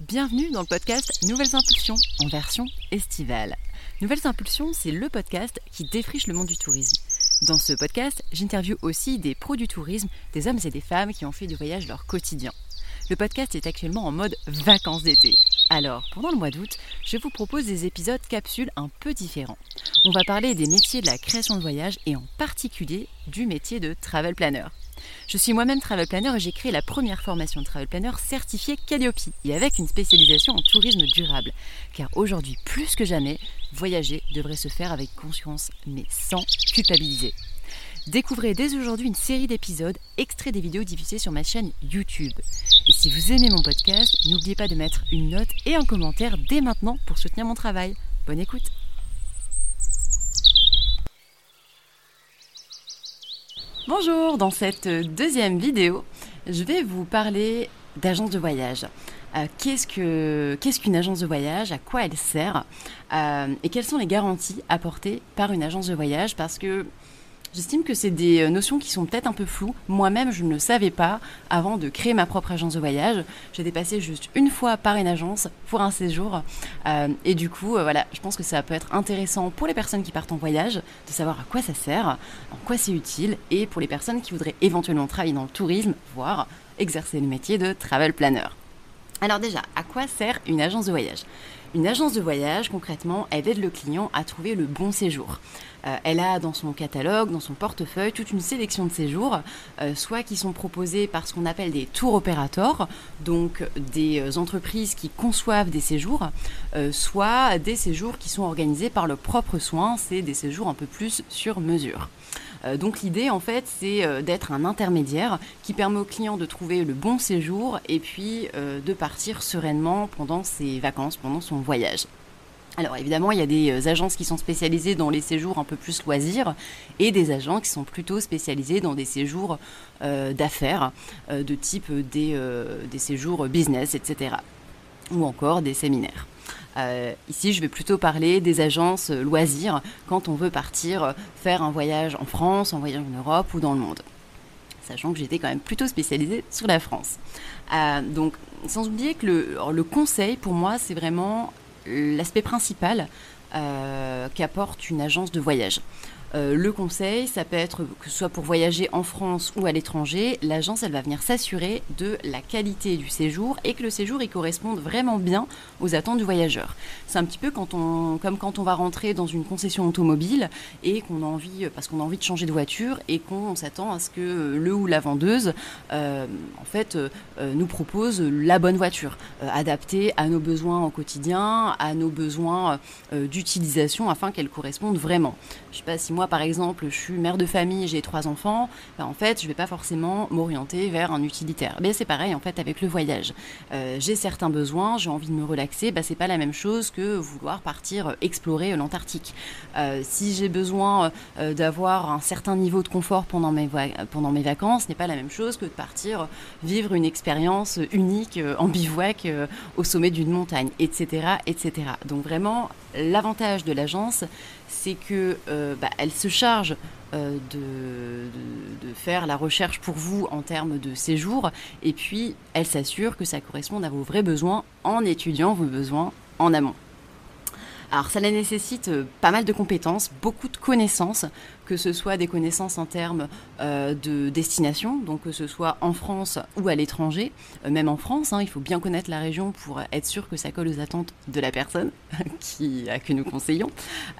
Bienvenue dans le podcast Nouvelles Impulsions en version estivale. Nouvelles Impulsions, c'est le podcast qui défriche le monde du tourisme. Dans ce podcast, j'interviewe aussi des pros du tourisme, des hommes et des femmes qui ont fait du voyage leur quotidien. Le podcast est actuellement en mode vacances d'été. Alors, pendant le mois d'août, je vous propose des épisodes capsules un peu différents. On va parler des métiers de la création de voyage et en particulier du métier de travel planner. Je suis moi-même travel planner et j'ai créé la première formation de travel planner certifiée Calliope et avec une spécialisation en tourisme durable. Car aujourd'hui, plus que jamais, voyager devrait se faire avec conscience mais sans culpabiliser. Découvrez dès aujourd'hui une série d'épisodes extraits des vidéos diffusées sur ma chaîne YouTube. Et si vous aimez mon podcast, n'oubliez pas de mettre une note et un commentaire dès maintenant pour soutenir mon travail. Bonne écoute Bonjour, dans cette deuxième vidéo, je vais vous parler d'agence de voyage. Euh, qu'est-ce, que, qu'est-ce qu'une agence de voyage À quoi elle sert euh, Et quelles sont les garanties apportées par une agence de voyage Parce que J'estime que c'est des euh, notions qui sont peut-être un peu floues. Moi-même, je ne le savais pas avant de créer ma propre agence de voyage. J'ai passée juste une fois par une agence pour un séjour. Euh, et du coup, euh, voilà, je pense que ça peut être intéressant pour les personnes qui partent en voyage de savoir à quoi ça sert, en quoi c'est utile, et pour les personnes qui voudraient éventuellement travailler dans le tourisme, voire exercer le métier de travel planner. Alors déjà, à quoi sert une agence de voyage? Une agence de voyage, concrètement, elle aide le client à trouver le bon séjour. Euh, elle a dans son catalogue, dans son portefeuille, toute une sélection de séjours, euh, soit qui sont proposés par ce qu'on appelle des tours opérateurs, donc des euh, entreprises qui conçoivent des séjours, soit des séjours qui sont organisés par le propre soin, c'est des séjours un peu plus sur mesure. Donc l'idée en fait c'est d'être un intermédiaire qui permet au client de trouver le bon séjour et puis de partir sereinement pendant ses vacances, pendant son voyage. Alors évidemment, il y a des euh, agences qui sont spécialisées dans les séjours un peu plus loisirs et des agents qui sont plutôt spécialisés dans des séjours euh, d'affaires, euh, de type des, séjours business, etc. Ou encore des séminaires. Ici, je vais plutôt parler des agences loisirs quand on veut partir faire un voyage en France, un voyage en Europe ou dans le monde. Sachant que j'étais quand même plutôt spécialisée sur la France. donc, sans oublier que le, conseil, pour moi, c'est vraiment l'aspect principal euh, qu'apporte une agence de voyage. Euh, le conseil, ça peut être que ce soit pour voyager en France ou à l'étranger, l'agence elle va venir s'assurer de la qualité du séjour et que le séjour il corresponde vraiment bien aux attentes du voyageur. C'est un petit peu quand on, comme quand on va rentrer dans une concession automobile et qu'on a envie, parce qu'on a envie de changer de voiture et qu'on s'attend à ce que le ou la vendeuse, euh, en fait, euh, nous propose la bonne voiture, adaptée à nos besoins au quotidien, à nos besoins d'utilisation afin qu'elle corresponde vraiment. Je sais pas si moi, par exemple, je suis mère de famille, j'ai trois enfants, ben, en fait, je vais pas forcément m'orienter vers un utilitaire. Mais c'est pareil, en fait, avec le voyage. Euh, j'ai certains besoins, j'ai envie de me relaxer, ben, c'est pas la même chose que vouloir partir explorer l'Antarctique. Euh, si j'ai besoin euh, d'avoir un certain niveau de confort pendant mes, vacances, ce n'est pas la même chose que de partir vivre une expérience unique en bivouac au sommet d'une montagne, etc., etc. Donc vraiment, l'avantage de l'agence, c'est que euh, bah, elle se charge euh, de, faire la recherche pour vous en termes de séjour, et puis elle s'assure que ça corresponde à vos vrais besoins en étudiant vos besoins en amont. Alors ça nécessite euh, pas mal de compétences, beaucoup de connaissances, que ce soit des connaissances en termes euh, de destination, donc que ce soit en France ou à l'étranger, euh, même en France, hein, il faut bien connaître la région pour être sûr que ça colle aux attentes de la personne à que nous conseillons.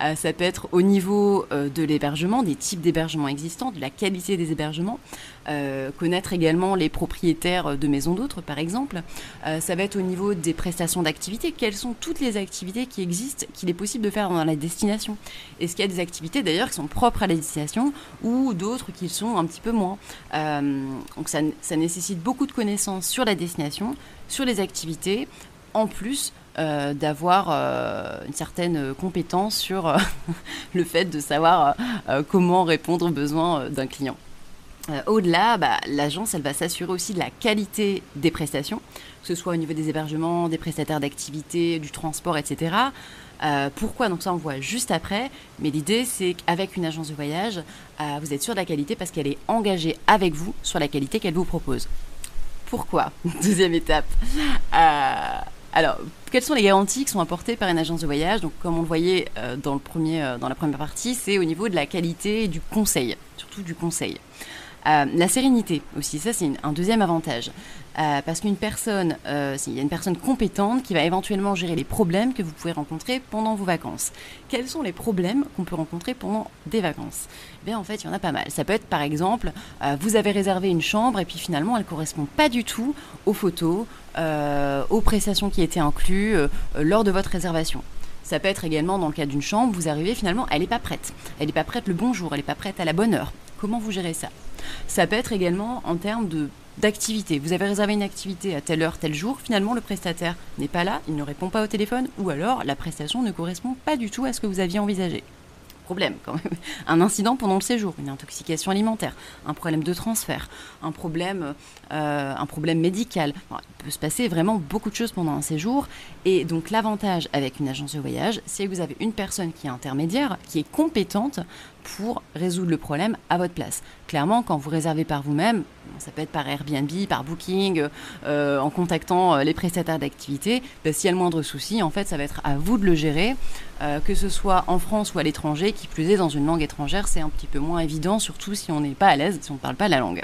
Euh, ça peut être au niveau de l'hébergement, des types d'hébergements existants, de la qualité des hébergements, connaître également les propriétaires de maisons d'autres, par exemple. ça va être au niveau des prestations d'activités, quelles sont toutes les activités qui existent, qu'il est possible de faire dans la destination? Est-ce qu'il y a des activités d'ailleurs qui sont propres à la ou d'autres qui sont un petit peu moins. Euh, donc ça, nécessite beaucoup de connaissances sur la destination, sur les activités, en plus euh, d'avoir euh, une certaine compétence sur le fait de savoir comment répondre aux besoins d'un client. Au-delà, bah, l'agence, elle va s'assurer aussi de la qualité des prestations, que ce soit au niveau des hébergements, des prestataires d'activités, du transport, etc. Euh, pourquoi Donc ça, on voit juste après. Mais l'idée, c'est qu'avec une agence de voyage, euh, vous êtes sûr de la qualité parce qu'elle est engagée avec vous sur la qualité qu'elle vous propose. Pourquoi Deuxième étape. Euh, Alors, quelles sont les garanties qui sont apportées par une agence de voyage Donc, comme on le voyait dans, dans la première partie, c'est au niveau de la qualité et du conseil, surtout du conseil. Euh, la sérénité aussi, ça c'est un deuxième avantage. Euh, parce qu'une personne, euh, y a une personne compétente qui va éventuellement gérer les problèmes que vous pouvez rencontrer pendant vos vacances. Quels sont les problèmes qu'on peut rencontrer pendant des vacances? Eh Bien, en fait, il y en a pas mal. Ça peut être par exemple, vous avez réservé une chambre et puis finalement, elle ne correspond pas du tout aux photos, aux prestations qui étaient incluses lors de votre réservation. Ça peut être également dans le cas d'une chambre, vous arrivez finalement, elle n'est pas prête. Elle n'est pas prête le bonjour, elle n'est pas prête à la bonne heure. Comment vous gérez ça? Ça peut être également en termes d'activité. Vous avez réservé une activité à telle heure, tel jour, finalement le prestataire n'est pas là, il ne répond pas au téléphone, ou alors la prestation ne correspond pas du tout à ce que vous aviez envisagé Un incident pendant le séjour, une intoxication alimentaire, un problème de transfert, un problème, euh, un problème médical. il peut se passer vraiment beaucoup de choses pendant un séjour. Et donc l'avantage avec une agence de voyage, c'est que vous avez une personne qui est intermédiaire, qui est compétente pour résoudre le problème à votre place. Clairement, quand vous réservez par vous-même, ça peut être par Airbnb, par Booking, euh, en contactant euh, les prestataires d'activité, ben, s'il y a le moindre souci, en fait, ça va être à vous de le gérer, euh, que ce soit en France ou à l'étranger, qui plus est dans une langue étrangère, c'est un petit peu moins évident, surtout si on n'est pas à l'aise, si on ne parle pas la langue.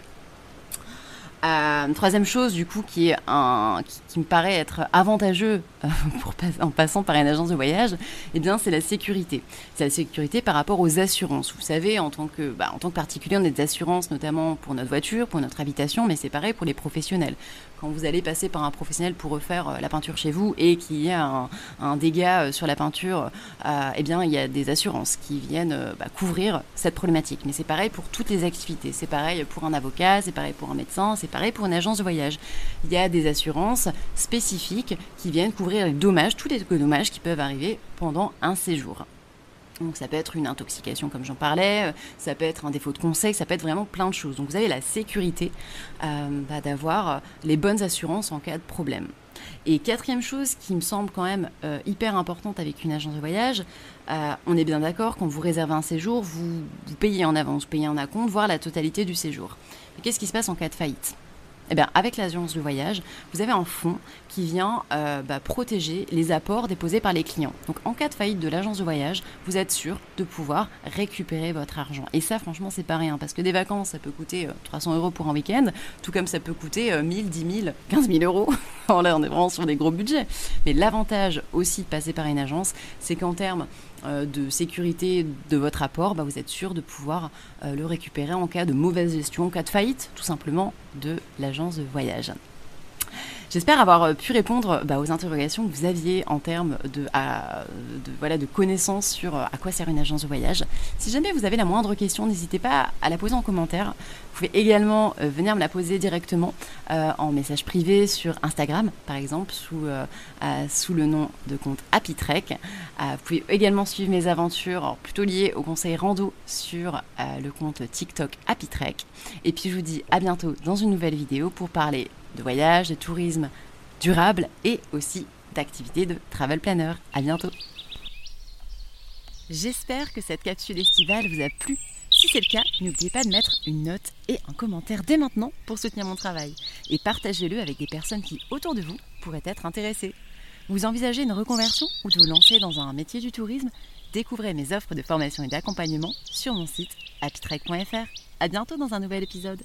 Euh, troisième chose, du coup, qui, me paraît être avantageux euh, pour, en passant par une agence de voyage, eh bien, c'est la sécurité. C'est la sécurité par rapport aux assurances. Vous savez, en tant que, bah, en tant que particulier, on a des assurances, notamment pour notre voiture, pour notre habitation, mais c'est pareil pour les professionnels. Quand vous allez passer par un professionnel pour refaire euh, la peinture chez vous et qu'il y a un, dégât sur la peinture, eh bien, il y a des assurances qui viennent bah, couvrir cette problématique. Mais c'est pareil pour toutes les activités. C'est pareil pour un avocat, c'est pareil pour un médecin, c'est pareil pour une agence de voyage. Il y a des assurances spécifiques qui viennent couvrir les dommages, tous les dommages qui peuvent arriver pendant un séjour. Donc ça peut être une intoxication comme j'en parlais, ça peut être un défaut de conseil, ça peut être vraiment plein de choses. Donc vous avez la sécurité euh, bah, d'avoir les bonnes assurances en cas de problème. Et quatrième chose qui me semble quand même euh, hyper importante avec une agence de voyage, euh, on est bien d'accord, quand vous réservez un séjour, vous, payez en avance, vous payez en acompte, voire la totalité du séjour. Qu'est-ce qui se passe en cas de faillite? Eh bien, avec l'agence de voyage, vous avez un fonds qui vient euh, bah, protéger les apports déposés par les clients. Donc, en cas de faillite de l'agence de voyage, vous êtes sûr de pouvoir récupérer votre argent. Et ça, franchement, c'est pas rien parce que des vacances, ça peut coûter 300 euh, euros pour un week-end, tout comme ça peut coûter 1000, 10 000, 15 000 euros. Alors là, on est vraiment sur des gros budgets. Mais l'avantage aussi de passer par une agence, c'est qu'en termes de sécurité de votre apport, bah, vous êtes sûr de pouvoir euh, le récupérer en cas de mauvaise gestion, en cas de faillite tout simplement de l'agence de voyage. J'espère avoir euh, pu répondre bah, aux interrogations que vous aviez en termes de, voilà, de connaissances sur euh, à quoi sert une agence de voyage. Si jamais vous avez la moindre question, n'hésitez pas à la poser en commentaire. Vous pouvez également euh, venir me la poser directement en message privé sur Instagram, par exemple, sous, sous le nom de compte Happy vous pouvez également suivre mes aventures, plutôt liées au conseil rando, sur le compte TikTok Happy Trek. Et puis je vous dis à bientôt dans une nouvelle vidéo pour parler de voyage, de tourisme durable et aussi d'activités de travel planner. À bientôt. J'espère que cette capsule estivale vous a plu. Si c'est le cas, n'oubliez pas de mettre une note et un commentaire dès maintenant pour soutenir mon travail. Et partagez-le avec des personnes qui, autour de vous, pourraient être intéressées. Vous envisagez une reconversion ou de vous lancer dans un métier du tourisme? Découvrez mes offres de formation et d'accompagnement sur mon site happytrek.fr. À bientôt dans un nouvel épisode.